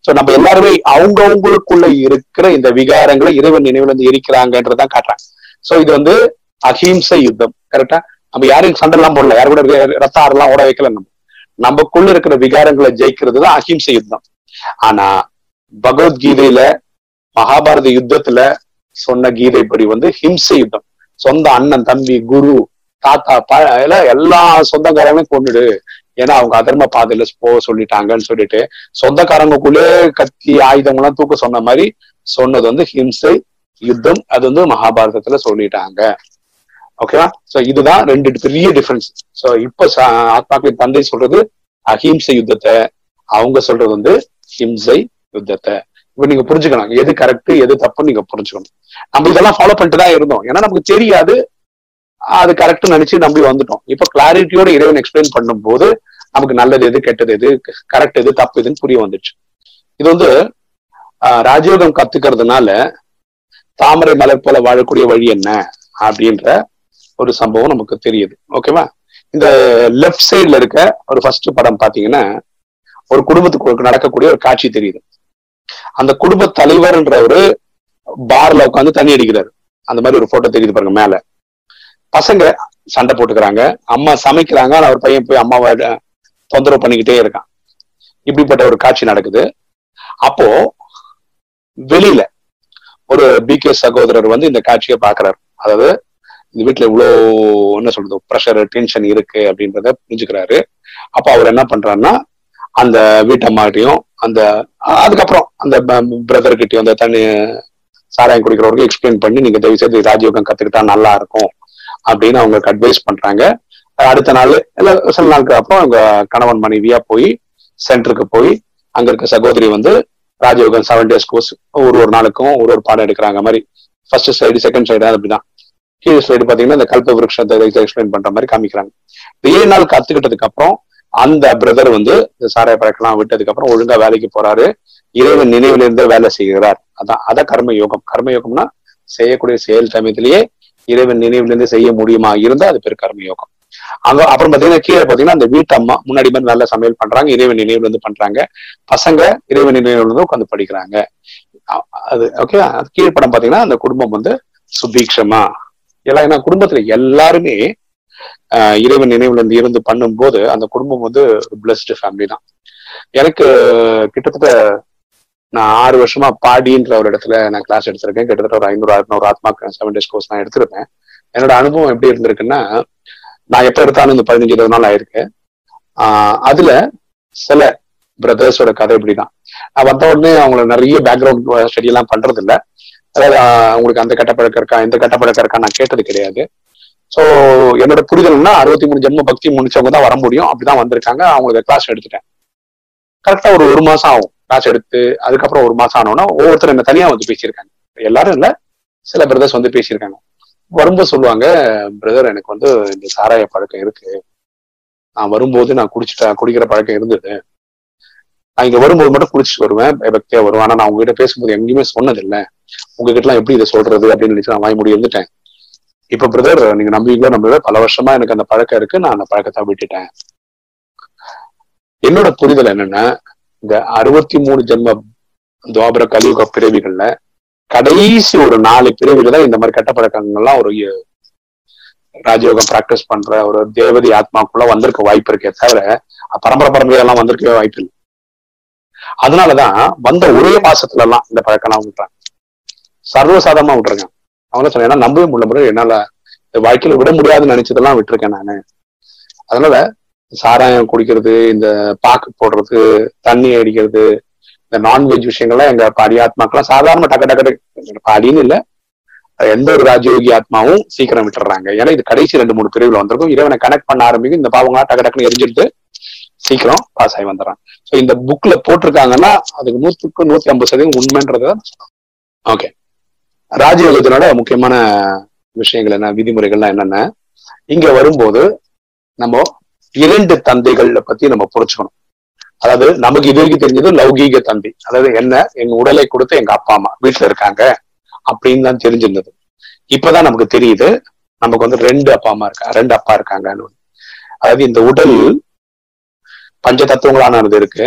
சோ நம்ம எல்லாருமே அவங்கவுங்களுக்குள்ள இருக்கிற இந்த விகாரங்களை இறைவன் நினைவுல இருந்து இருக்கிறாங்கன்றதான் காட்டுறாங்க. சோ இது வந்து அஹிம்சை யுத்தம் கரெக்டா நம்ம யாரும் சண்டை எல்லாம் போடல. யாரு கூட ரத்த ஆறுலாம் ஓட வைக்கல நம்ம. நமக்குள்ள இருக்கிற விகாரங்களை ஜெயிக்கிறது தான் அஹிம்சை யுத்தம். ஆனா பகவத்கீதையில மகாபாரத யுத்தத்துல சொன்ன கீதைப்படி வந்து ஹிம்சை யுத்தம். சொந்த அண்ணன் தம்பி குரு தாத்தா எல்லாம் எல்லா சொந்தக்காரங்களையும் கொண்டுடு ஏன்னா அவங்க அதர்ம பாதையில போக சொல்லிட்டாங்கன்னு சொல்லிட்டு சொந்தக்காரங்களுக்குள்ளே கத்தி ஆயுதங்கள்லாம் தூக்க சொன்ன மாதிரி சொன்னது வந்து ஹிம்சை யுத்தம் அது வந்து மகாபாரதத்துல சொல்லிட்டாங்க. ஓகேவா சோ இதுதான் ரெண்டு பெரிய டிஃபரன்ஸ் சோ இப்ப ஆத்மாக்களின் தந்தை சொல்றது அஹிம்சை யுத்தத்தை. அவங்க சொல்றது வந்து ஹிம்சை யுத்தத்தை. இப்ப நீங்க புரிஞ்சுக்கணும் எது கரெக்ட் எது தப்புன்னு நீங்க புரிஞ்சுக்கணும். நம்ம இதெல்லாம் ஃபாலோ பண்ணிட்டு தான் இருந்தோம். ஏன்னா நமக்கு தெரியாது அது கரெக்ட் நினைச்சு நம்பி வந்துட்டோம். இப்ப கிளாரிட்டியோட இறைவன் எக்ஸ்பிளைன் பண்ணும்போது நமக்கு நல்லது எது கெட்டது எது கரெக்ட் எது தப்பு எதுன்னு புரிய வந்துச்சு. இது வந்து ஆஹ், ராஜயோகம் கத்துக்கிறதுனால தாமரை மலர் போல வாழக்கூடிய வழி என்ன அப்படின்ற ஒரு சம்பவம் நமக்கு தெரியுது. ஓகேவா இந்த லெஃப்ட் சைடுல இருக்க ஒரு ஃபர்ஸ்ட் படம் பாத்தீங்கன்னா ஒரு குடும்பத்துக்கு நடக்கக்கூடிய ஒரு காட்சி தெரியுது. அந்த குடும்ப தலைவர்ன்றவரு பார்ல உட்காந்து தண்ணி அடிக்கிறாரு. அந்த மாதிரி ஒரு போட்டோ தெரியுது பாருங்க மேல. பசங்க சண்டை போட்டுக்கிறாங்க. அம்மா சமைக்கிறாங்க. ஆனா அவர் பையன் போய் அம்மாவை தொந்தரவு பண்ணிக்கிட்டே இருக்கான். இப்படிப்பட்ட ஒரு காட்சி நடக்குது. அப்போ வெளியில ஒரு பிகே சகோதரர் வந்து இந்த காட்சியை பாக்குறாரு அதாவது இந்த வீட்டுல இவ்வளோ என்ன சொல்றது ப்ரெஷர் டென்ஷன் இருக்கு அப்படின்றத புரிஞ்சுக்கிறாரு. அப்ப அவர் என்ன பண்றாருன்னா அந்த வீட்டம்மாட்டையும் அந்த அதுக்கப்புறம் அந்த பிரதர்கிட்டயும் அந்த தண்ணி சாராயம் குடிக்கிறவருக்கு எக்ஸ்பிளைன் பண்ணி நீங்க தயவு செய்து ராஜயோகம் கத்துக்கிட்டா நல்லா இருக்கும். அப்படின்னு அவங்களுக்கு அட்வைஸ் பண்றாங்க. அடுத்த நாள் இல்ல சில நாளுக்கு அப்புறம் அவங்க கணவன் மனைவியா போய் சென்டருக்கு போய் அங்க இருக்க சகோதரி வந்து ராஜயோகம் செவன் டேஸ் கோர்ஸ் ஒரு ஒரு நாளுக்கும் ஒரு ஒரு பாடம் எடுக்கிறாங்க மாதிரி. ஃபர்ஸ்ட் சைடு செகண்ட் சைடு அப்படிதான். கீழ் சைடு பாத்தீங்கன்னா இந்த கல்ப விருட்சத்தை எக்ஸ்பிளைன் பண்ற மாதிரி காமிக்கிறாங்க. ஏழு நாள் கத்துக்கிட்டதுக்கு அப்புறம் அந்த பிரதர் வந்து இந்த சாராய பழக்கலாம் விட்டதுக்கு அப்புறம் ஒழுங்கா வேலைக்கு போறாரு. இறைவன் நினைவுல இருந்து வேலை செய்கிறார். அதான் அதான் கர்ம யோகம் கர்ம யோகம்னா செய்யக்கூடிய செயல் சமயத்திலேயே இறைவன் நினைவுல இருந்து செய்ய முடியுமா? இருந்தா அது பேர் கர்ம யோகம். அங்க அப்புறம் பாத்தீங்கன்னா கீழே பாத்தீங்கன்னா அந்த வீட்டு அம்மா முன்னாடி மாதிரி நல்ல சமையல் பண்றாங்க இறைவன் நினைவுல இருந்து பண்றாங்க. பசங்க இறைவன் நினைவுல இருந்து உட்காந்து படிக்கிறாங்க அது ஓகே அது கீழே படம் பாத்தீங்கன்னா அந்த குடும்பம் வந்து சுபீக்ஷமா எல்லாம் ஏன்னா குடும்பத்துல எல்லாருமே ஆஹ் இறைவன் நினைவுல இருந்து இருந்து பண்ணும்போது அந்த குடும்பம் வந்து ஒரு பிளஸ்டு ஃபேமிலி தான். எனக்கு கிட்டத்தட்ட நான் ஆறு வருஷமா பாடின்ற ஒரு இடத்துல நான் கிளாஸ் எடுத்திருக்கேன். கிட்டத்தட்ட ஒரு ஐநூறு அறுநூறு ஆத்மா செவன் டேஸ் கோர்ஸ் நான் எடுத்திருப்பேன். என்னோட அனுபவம் எப்படி இருந்திருக்குன்னா நான் எப்ப எடுத்தாலும் இந்த பதினஞ்சு இருபது நாள் ஆயிருக்கு. ஆஹ் அதுல சில பிரதர்ஸோட கதை இப்படிதான். நான் வந்த உடனே அவங்கள நிறைய பேக்ரவுண்ட் ஸ்டடி எல்லாம் பண்றது இல்ல அதாவது அவங்களுக்கு அந்த கட்டப்பழக்கம் பழக்கம் இருக்கா இந்த கட்டப்பழக்கம் பழக்கம் இருக்கா நான் கேட்டது கிடையாது. ஸோ என்னோட புரிதல்னா அறுபத்தி மூணு ஜென்ம பக்தி முடிச்சவங்க தான் வர முடியும். அப்படிதான் வந்திருக்காங்க. அவங்களுக்கு கிளாஸ் எடுத்துட்டேன். கரெக்டா ஒரு ஒரு மாசம் ஆகும். காசு எடுத்து அதுக்கப்புறம் ஒரு மாசம் ஆனோன்னா ஒவ்வொருத்தர் என்ன தனியா வந்து பேசியிருக்காங்க. எல்லாரும் இல்ல சில பிரதர்ஸ் வந்து பேசியிருக்காங்க. வரும்போது சொல்லுவாங்க பிரதர் எனக்கு வந்து இந்த சாராய பழக்கம் இருக்கு. நான் வரும்போது நான் குடிச்சிட்டேன் குடிக்கிற பழக்கம் இருந்தது. நான் இங்க வரும்போது மட்டும் குடிச்சிட்டு வருவேன் பக்தியா வருவேன் ஆனா நான் உங்ககிட்ட பேசும்போது எங்கேயுமே சொன்னதில்லை. உங்ககிட்ட எல்லாம் எப்படி இதை சொல்றது? அப்படின்னு நினைச்சு நான் வாய் முடி இருந்துட்டேன். இப்ப பிரதர் நீங்க நம்புவீங்களோ நம்பவே பல வருஷமா எனக்கு அந்த பழக்கம் இருக்கு. நான் அந்த பழக்கத்தை விட்டுட்டேன். என்னோட புரிதல் என்னன்னா இந்த அறுபத்தி மூணு ஜென்ம துவாபர கலியுக பிறவிகள்ல கடைசி ஒரு நாலு பிறவில தான் இந்த மாதிரி கெட்ட பழக்கங்கள்லாம் ஒரு ராஜயோகம் பிராக்டிஸ் பண்ற ஒரு தேவதி ஆத்மாக்குள்ள வந்திருக்க வாய்ப்பு இருக்கே தவிர பரம்பரை பரம்பரையெல்லாம் வந்திருக்கவே வாய்ப்பு இல்லை. அதனாலதான் வந்த ஒரே மாசத்துல எல்லாம் இந்த பழக்கம்லாம் விட்டுறாங்க. சர்வசாதமா விட்டுருங்க. அவங்க சொன்னேன் ஏன்னா நம்பவே முடியல முடியும் என்னால இந்த வாழ்க்கையில விட முடியாதுன்னு நினைச்சதெல்லாம் விட்டுருக்கேன் நானு. அதனால சாராயம் குடிக்கிறது இந்த பாக்கு போடுறது தண்ணி அடிக்கிறது இந்த நான்வெஜ் விஷயங்கள்லாம் எங்க பாடி ஆத்மாக்கெல்லாம் சாதாரண டக்கு டக்கு பாடின்னு இல்லை. எந்த ஒரு ராஜயோகி ஆத்மாவும் சீக்கிரம் விட்டுறாங்க. ஏன்னா இது கடைசி ரெண்டு மூணு பிரிவுல வந்திருக்கும். இறைவனை கனெக்ட் பண்ண ஆரம்பிக்கும். இந்த பாவங்களா டக்கு டக்குன்னு எரிஞ்சிட்டு சீக்கிரம் பாஸ் ஆகி வந்துடுறான். ஸோ இந்த புக்ல போட்டிருக்காங்கன்னா அதுக்கு நூற்றுக்கு நூத்தி ஐம்பது சதவீதம் உண்மைன்றத ஓகே ராஜயோகத்தினோட முக்கியமான விஷயங்கள் என்ன விதிமுறைகள்லாம் என்னென்ன? இங்க வரும்போது நம்ம இரண்டு தந்தைகளை பத்தி நம்ம புரிச்சுக்கணும் அதாவது நமக்கு இது வரைக்கும் தெரிஞ்சது லௌகீக தந்தை. அதாவது என்ன? எங்க உடலை கொடுத்து எங்க அப்பா அம்மா வீட்டுல இருக்காங்க அப்படின்னு தான் தெரிஞ்சிருந்தது. இப்பதான் நமக்கு தெரியுது நமக்கு வந்து ரெண்டு அப்பா அம்மா இருக்கா ரெண்டு அப்பா இருக்காங்கன்னு. அதாவது இந்த உடல் பஞ்ச தத்துவங்களானது இருக்கு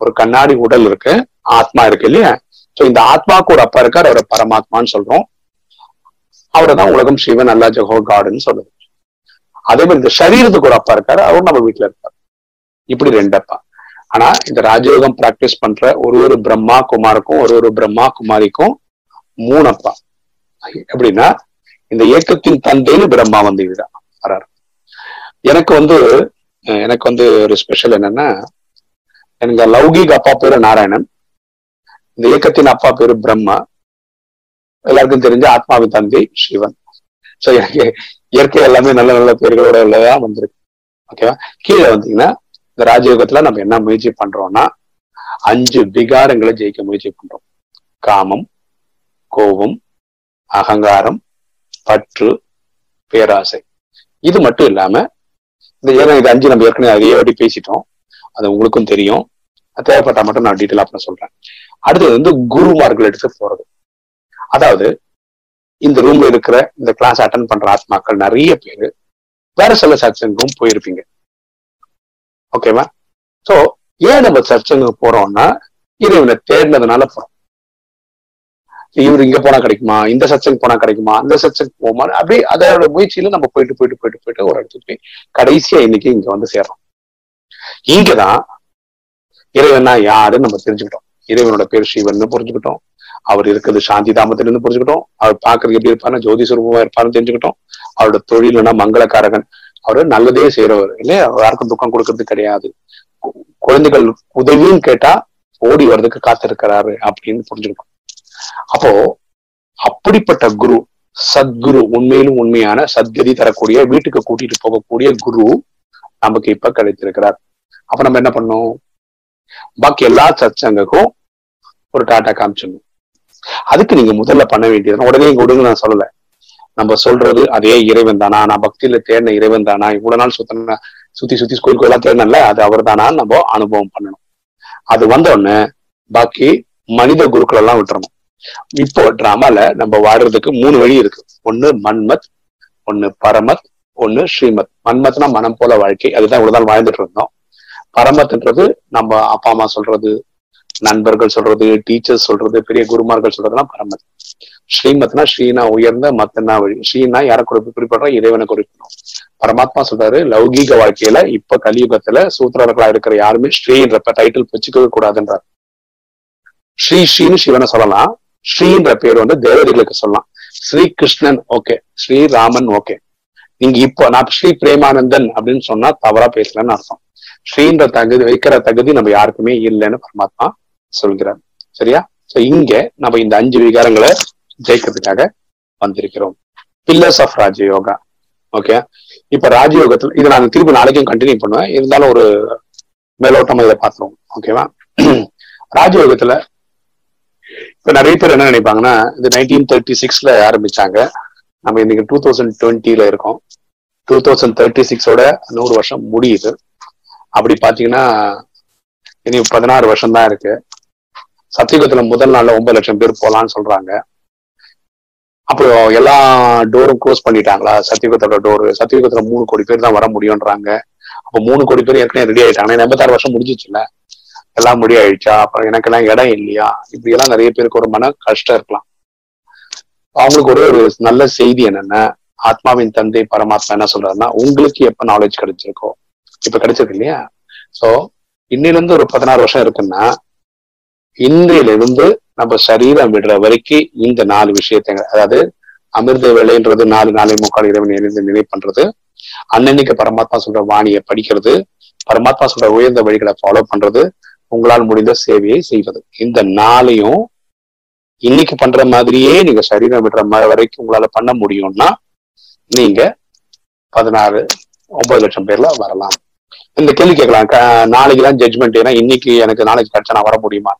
ஒரு கண்ணாடி உடல் இருக்கு ஆத்மா இருக்கு இல்லையா? சோ இந்த ஆத்மாவுக்கு ஒரு அப்பா இருக்கார் அவரை பரமாத்மான்னு சொல்றோம். அவரை தான் உலகம் சிவன் அல்லா ஜஹோ காடுன்னு சொல்லுது. அதே மாதிரி இந்த சரீரத்துக்கு ஒரு அப்பா இருக்காரு அவரும் நம்ம வீட்டுல இருக்காரு. இப்படி ரெண்டு அப்பா. ஆனா இந்த ராஜயோகம் பிராக்டிஸ் பண்ற ஒரு ஒரு பிரம்மா குமாருக்கும் ஒரு ஒரு பிரம்மா குமாரிக்கும் மூணு அப்பா. எப்படின்னா இந்த இயக்கத்தின் தந்தைன்னு பிரம்மா வந்து இதுதான் வராரு. எனக்கு வந்து எனக்கு வந்து ஒரு ஸ்பெஷல் என்னன்னா எனக்கு லௌகிக் அப்பா பேரு நாராயணன். இந்த இயக்கத்தின் அப்பா பேரு பிரம்மா. எல்லாருக்கும் தெரிஞ்ச ஆத்மாவின் தந்தை சிவன் சோ எனக்கு இயற்கை எல்லாமே நல்ல நல்ல பேர்களோட உள்ளதா வந்திருக்கு. ஓகேவா கீழே வந்தீங்கன்னா இந்த ராஜயோகத்துல நம்ம என்ன முயற்சி பண்றோம்னா அஞ்சு விகாரங்களை ஜெயிக்க முயற்சி பண்றோம். காமம் கோபம் அகங்காரம் பற்று பேராசை. இது மட்டும் இல்லாம இந்த ஏன்னா இது அஞ்சு நம்ம ஏற்கனவே அதே வாட்டி பேசிட்டோம். அது உங்களுக்கும் தெரியும். தேவைப்பட்டா மட்டும் நான் டீட்டெயில் அப்புறம் சொல்றேன். அடுத்தது வந்து குருமார்கள் எடுத்து போறது. அதாவது இந்த ரூம்ல இருக்கிற இந்த கிளாஸ் அட்டன் பண்ற ஆத்மாக்கள் நிறைய பேரு வேற சில சர்ச்சங்கும் போயிருப்பீங்க. ஓகேவா சோ ஏன் நம்ம சர்ச்சங்க போறோம்னா இறைவனை தேடினதுனால போறோம். இவர் இங்க போனா கிடைக்குமா? இந்த சச்சங்க போனா கிடைக்குமா? அந்த சச்சங்க போமா? அப்படியே அதோட முயற்சியில நம்ம போயிட்டு போயிட்டு போயிட்டு போயிட்டு ஒரு இடத்துக்கு போய் கடைசியா இன்னைக்கு இங்க வந்து சேர்றோம். இங்கதான் இறைவனா யாருன்னு நம்ம தெரிஞ்சுக்கிட்டோம். இறைவனோட பேர் சிவன் புரிஞ்சுக்கிட்டோம். அவர் இருக்கிறது சாந்தி தாமத்துல இருந்து புரிஞ்சுக்கிட்டோம். அவர் பாக்குறதுக்கு எப்படி இருப்பாரு ஜோதி சுரூபமா இருப்பாருன்னு தெரிஞ்சுக்கிட்டோம். அவரோட தொழில்னா மங்களக்காரகன். அவர் நல்லதே செய்யறவர் இல்லையா? யாருக்கும் துக்கம் கொடுக்கறது கிடையாது. குழந்தைகள் உதவியும் கேட்டா ஓடி வர்றதுக்கு காத்திருக்கிறாரு அப்படின்னு புரிஞ்சுக்கணும் அப்போ அப்படிப்பட்ட குரு சத்குரு உண்மையிலும் உண்மையான சத்கதி தரக்கூடிய வீட்டுக்கு கூட்டிட்டு போகக்கூடிய குரு நமக்கு இப்ப கிடைத்திருக்கிறார். அப்ப நம்ம என்ன பண்ணோம்? பாக்கி எல்லா சச்சங்கக்கும் ஒரு டாட்டா காமிச்சிடணும். அதுக்கு நீங்க முதல்ல பண்ண வேண்டியது உடனே இங்க விடுங்க நான் சொல்லல. நம்ம சொல்றது அதே இறைவன் தானா? நான் பக்தியில தேடின இறைவன் தானா? இவ்வளவு நாள் சுத்தின சுத்தி சுத்தி ஸ்கூல் கோயிலா தேடினல அது அவர் தானா நம்ம அனுபவம் பண்ணணும். அது வந்த உடனே பாக்கி மனித குருக்கள் எல்லாம் விட்டுறணும். இப்போ டிராமால நம்ம வாடுறதுக்கு மூணு வழி இருக்கு. ஒண்ணு மன்மத் ஒண்ணு பரமத் ஒண்ணு ஸ்ரீமத். மன்மத்னா மனம் போல வாழ்க்கை. அதுதான் இவ்வளவு நாள் வாழ்ந்துட்டு இருந்தோம். பரமத்ன்றது நம்ம அப்பா அம்மா சொல்றது நண்பர்கள் சொல்றது டீச்சர்ஸ் சொல்றது பெரிய குருமார்கள் சொல்றதுலாம் பரமத் ஸ்ரீமத்னா ஸ்ரீனா உயர்ந்த மத்தனா வழி. ஸ்ரீனா யாரை குறிப்பு குறிப்பிடுறோம் இறைவனை குறிப்பிடும் பரமாத்மா சொல்றாரு லௌகீக வாழ்க்கையில இப்ப கலியுகத்துல சூத்திரர்களா இருக்கிற யாருமே ஸ்ரீன்றப்ப டைட்டில் வச்சுக்கவே கூடாதுன்றார். ஸ்ரீ ஸ்ரீன்னு சிவனை சொல்லலாம். ஸ்ரீன்ற பேர் வந்து தேவதைகளுக்கு சொல்லலாம். ஸ்ரீ கிருஷ்ணன் ஓகே ஸ்ரீராமன் ஓகே நீங்க இப்போ நான் ஸ்ரீ பிரேமானந்தன் அப்படின்னு சொன்னா தவறா பேசலன்னு அர்த்தம். ஸ்ரீன்ற தகுதி வைக்கிற தகுதி நம்ம யாருக்குமே இல்லைன்னு பரமாத்மா சொல்கிறார் சரியா? சோ இங்க நம்ம இந்த அஞ்சு விகாரங்களை ஜெயிக்கிறதுக்காக வந்திருக்கிறோம். பில்லர்ஸ் ஆஃப் ராஜயோகா ஓகே இப்ப ராஜயோகத்துல இதை நான் திருப்பி நாளைக்கும் கண்டினியூ பண்ணுவேன். இருந்தாலும் ஒரு மேலோட்டமா இதை பார்த்துருவோம். ஓகேவா [clears throat] ராஜயோகத்துல இப்ப நிறைய பேர் என்ன நினைப்பாங்கன்னா இது நைன்டீன் தேர்ட்டி சிக்ஸ்ல ஆரம்பிச்சாங்க. நம்ம இன்னைக்கு டூ தௌசண்ட் டுவெண்ட்டில இருக்கோம். டூ தௌசண்ட் தேர்ட்டி சிக்ஸோட நூறு வருஷம் முடியுது. அப்படி பாத்தீங்கன்னா இனி பதினாறு வருஷம் தான் இருக்கு. சத்தியுகத்துல முதல் நாள்ல ஒன்பது லட்சம் பேர் போலான்னு சொல்றாங்க. அப்புறம் எல்லா டோரும் க்ளோஸ் பண்ணிட்டாங்களா? சத்தியுகத்தோட டோர் சத்தியுகத்துல மூணு கோடி பேர் தான் வர முடியும்ன்றாங்க. அப்ப மூணு கோடி பேர் ஏற்கனவே ரெடி ஆயிட்டாங்க. எண்பத்தாறு வருஷம் முடிஞ்சிச்சுல எல்லாம் முடி ஆயிடுச்சா? அப்புறம் எனக்கு எல்லாம் இடம் இல்லையா? இப்படி எல்லாம் நிறைய பேருக்கு ஒரு மன கஷ்டம் இருக்கலாம். அவங்களுக்கு ஒரு ஒரு நல்ல செய்தி என்னன்னா ஆத்மாவின் தந்தை பரமாத்மா என்ன சொல்றாருன்னா உங்களுக்கு எப்ப நாலேஜ் கிடைச்சிருக்கோ? இப்ப கிடைச்சிருக்கு இல்லையா? சோ இன்னிலிருந்து ஒரு பதினாறு வருஷம் இருக்குன்னா இன்றையில இருந்து நம்ம சரீரம் விடுற வரைக்கும் இந்த நாலு விஷயத்தை அதாவது அமிர்த வேலைன்றது நாலு நாளை முக்கால் இறைவன் இணைந்து நினை பண்றது அன்னன்னைக்கு பரமாத்மா சொல்ற வாணியை படிக்கிறது பரமாத்மா சொல்ற உயர்ந்த வழிகளை ஃபாலோ பண்றது உங்களால் முடிந்த சேவையை செய்வது. இந்த நாளையும் இன்னைக்கு பண்ற மாதிரியே நீங்க சரீரம் விடுற மாதிரி வரைக்கும் உங்களால பண்ண முடியும்னா நீங்க பதினாறு ஒன்பது லட்சம் பேர்ல வரலாம். இந்த கேள்வி கேட்கலாம். க- நாளைக்கு தான் ஜட்மெண்ட் ஏன்னா இன்னைக்கு எனக்கு நாளைக்கு கிடைச்சா நான் வர முடியுமா?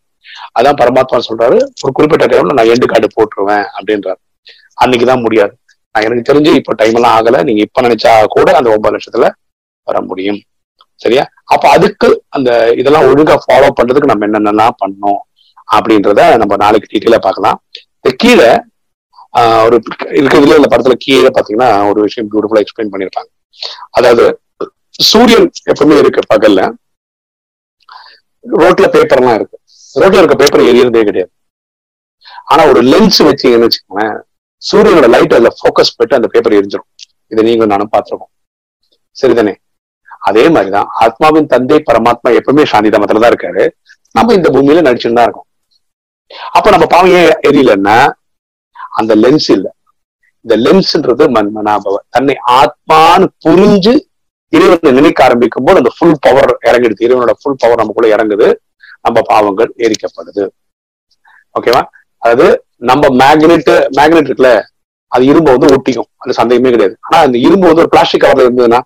அதான் பரமாத்மா சொல்றாரு. ஒரு குறிப்பிட்ட டைம்ல நான் எண்டு கார்டு போட்டுருவேன் அப்படின்றாரு. அன்னைக்குதான் முடியாது. நான் எனக்கு தெரிஞ்சு இப்ப டைம் எல்லாம் ஆகல. நீங்க இப்ப நினைச்சா கூட அந்த ஒன்பது லட்சத்துல வர முடியும். சரியா? அப்ப அதுக்கு அந்த இதெல்லாம் ஒழுங்கா ஃபாலோ பண்றதுக்கு நம்ம என்னென்னலாம் பண்ணோம் அப்படின்றத நம்ம நாளைக்கு டீட்டெயிலா பார்க்கலாம். இந்த கீழே ஆஹ் ஒரு இருக்கிறதுல இந்த படத்துல கீழே பாத்தீங்கன்னா ஒரு விஷயம் பியூட்டிஃபுல்லா எக்ஸ்பிளைன் பண்ணிருப்பாங்க அதாவது சூரியன் எப்பவுமே இருக்கு பகல்ல. ரோட்ல பேப்பர்லாம் இருக்கு. ரோட்ல இருக்க பேப்பர் எரியறதே கிடையாது. ஆனா ஒரு லென்ஸ் வச்சீங்கன்னு வச்சுக்கோங்களேன் சூரியனோட லைட் அதுல ஃபோக்கஸ் போட்டு அந்த பேப்பர் எரிஞ்சிடும் இதை நீங்க நானும் பார்த்திருக்கோம். சரிதானே? அதே மாதிரிதான் ஆத்மாவின் தந்தை பரமாத்மா எப்பவுமே சாந்தி தமத்துல தான் இருக்காரு. நம்ம இந்த பூமியில நடிச்சுட்டு தான் இருக்கோம். அப்ப நம்ம பாவம் ஏன் எரியலன்னா அந்த லென்ஸ் இல்ல. இந்த லென்ஸ்ன்றது மன் மனாபவ. தன்னை ஆத்மான்னு புரிஞ்சு இறைவனை நினைக்க ஆரம்பிக்கும் போது அந்த ஃபுல் பவர் இறங்கிடுது. இறைவனோட ஃபுல் பவர் நமக்குள்ள இறங்குது. நம்ம பாவங்கள் எரிக்கப்படுது. ஓகேவா அதாவது நம்ம மேக்னெட் மேக்னெட் இருக்குல்ல அது இரும்பு வந்து ஒட்டிக்கும். அது சந்தேகமே கிடையாது. ஆனா அந்த இரும்பு வந்து ஒரு பிளாஸ்டிக் கவர்ல இருந்ததுன்னா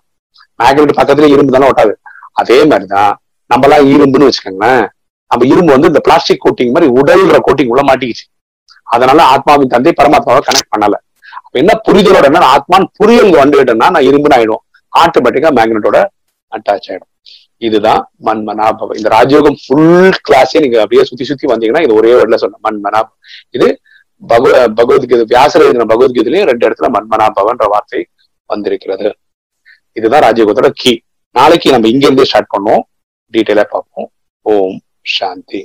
மேக்னெட் பக்கத்துல இரும்பு தானே ஒட்டாது. அதே மாதிரிதான் நம்மளாம் இரும்புன்னு வச்சுக்கோங்களேன் நம்ம இரும்பு வந்து இந்த பிளாஸ்டிக் கோட்டிங் மாதிரி உடல்ற கோட்டிங் உள்ள மாட்டிக்கிச்சு. அதனால ஆத்மாவின் தந்தை பரமாத்மாவை கனெக்ட் பண்ணல. அப்ப என்ன புரிதலோட என்ன ஆத்மான் புரியல் வந்துட்டேன்னா நான் இரும்புன்னு ஆயிடும் ஆட்டோமேட்டிக்கா மேக்னெட்டோட அட்டாச் ஆயிடும். இதுதான் மண் மனாபவம் இந்த ராஜயோகம் ஃபுல் கிளாஸே நீங்க அப்படியே சுத்தி சுத்தி வந்தீங்கன்னா இது ஒரே வேர்ட்ல சொன்ன மண் மனாபவம் இது பகவ பகவத்கீதை வியாசர் எழுதின பகவத்கீதையிலேயே ரெண்டு இடத்துல மன்மனாபவன்ற வார்த்தை வந்திருக்கிறது. இதுதான் ராஜயோகத்தோட கீ நாளைக்கு நம்ம இங்க இருந்தே ஸ்டார்ட் பண்ணுவோம் டீட்டெயிலா பார்ப்போம். ஓம் சாந்தி.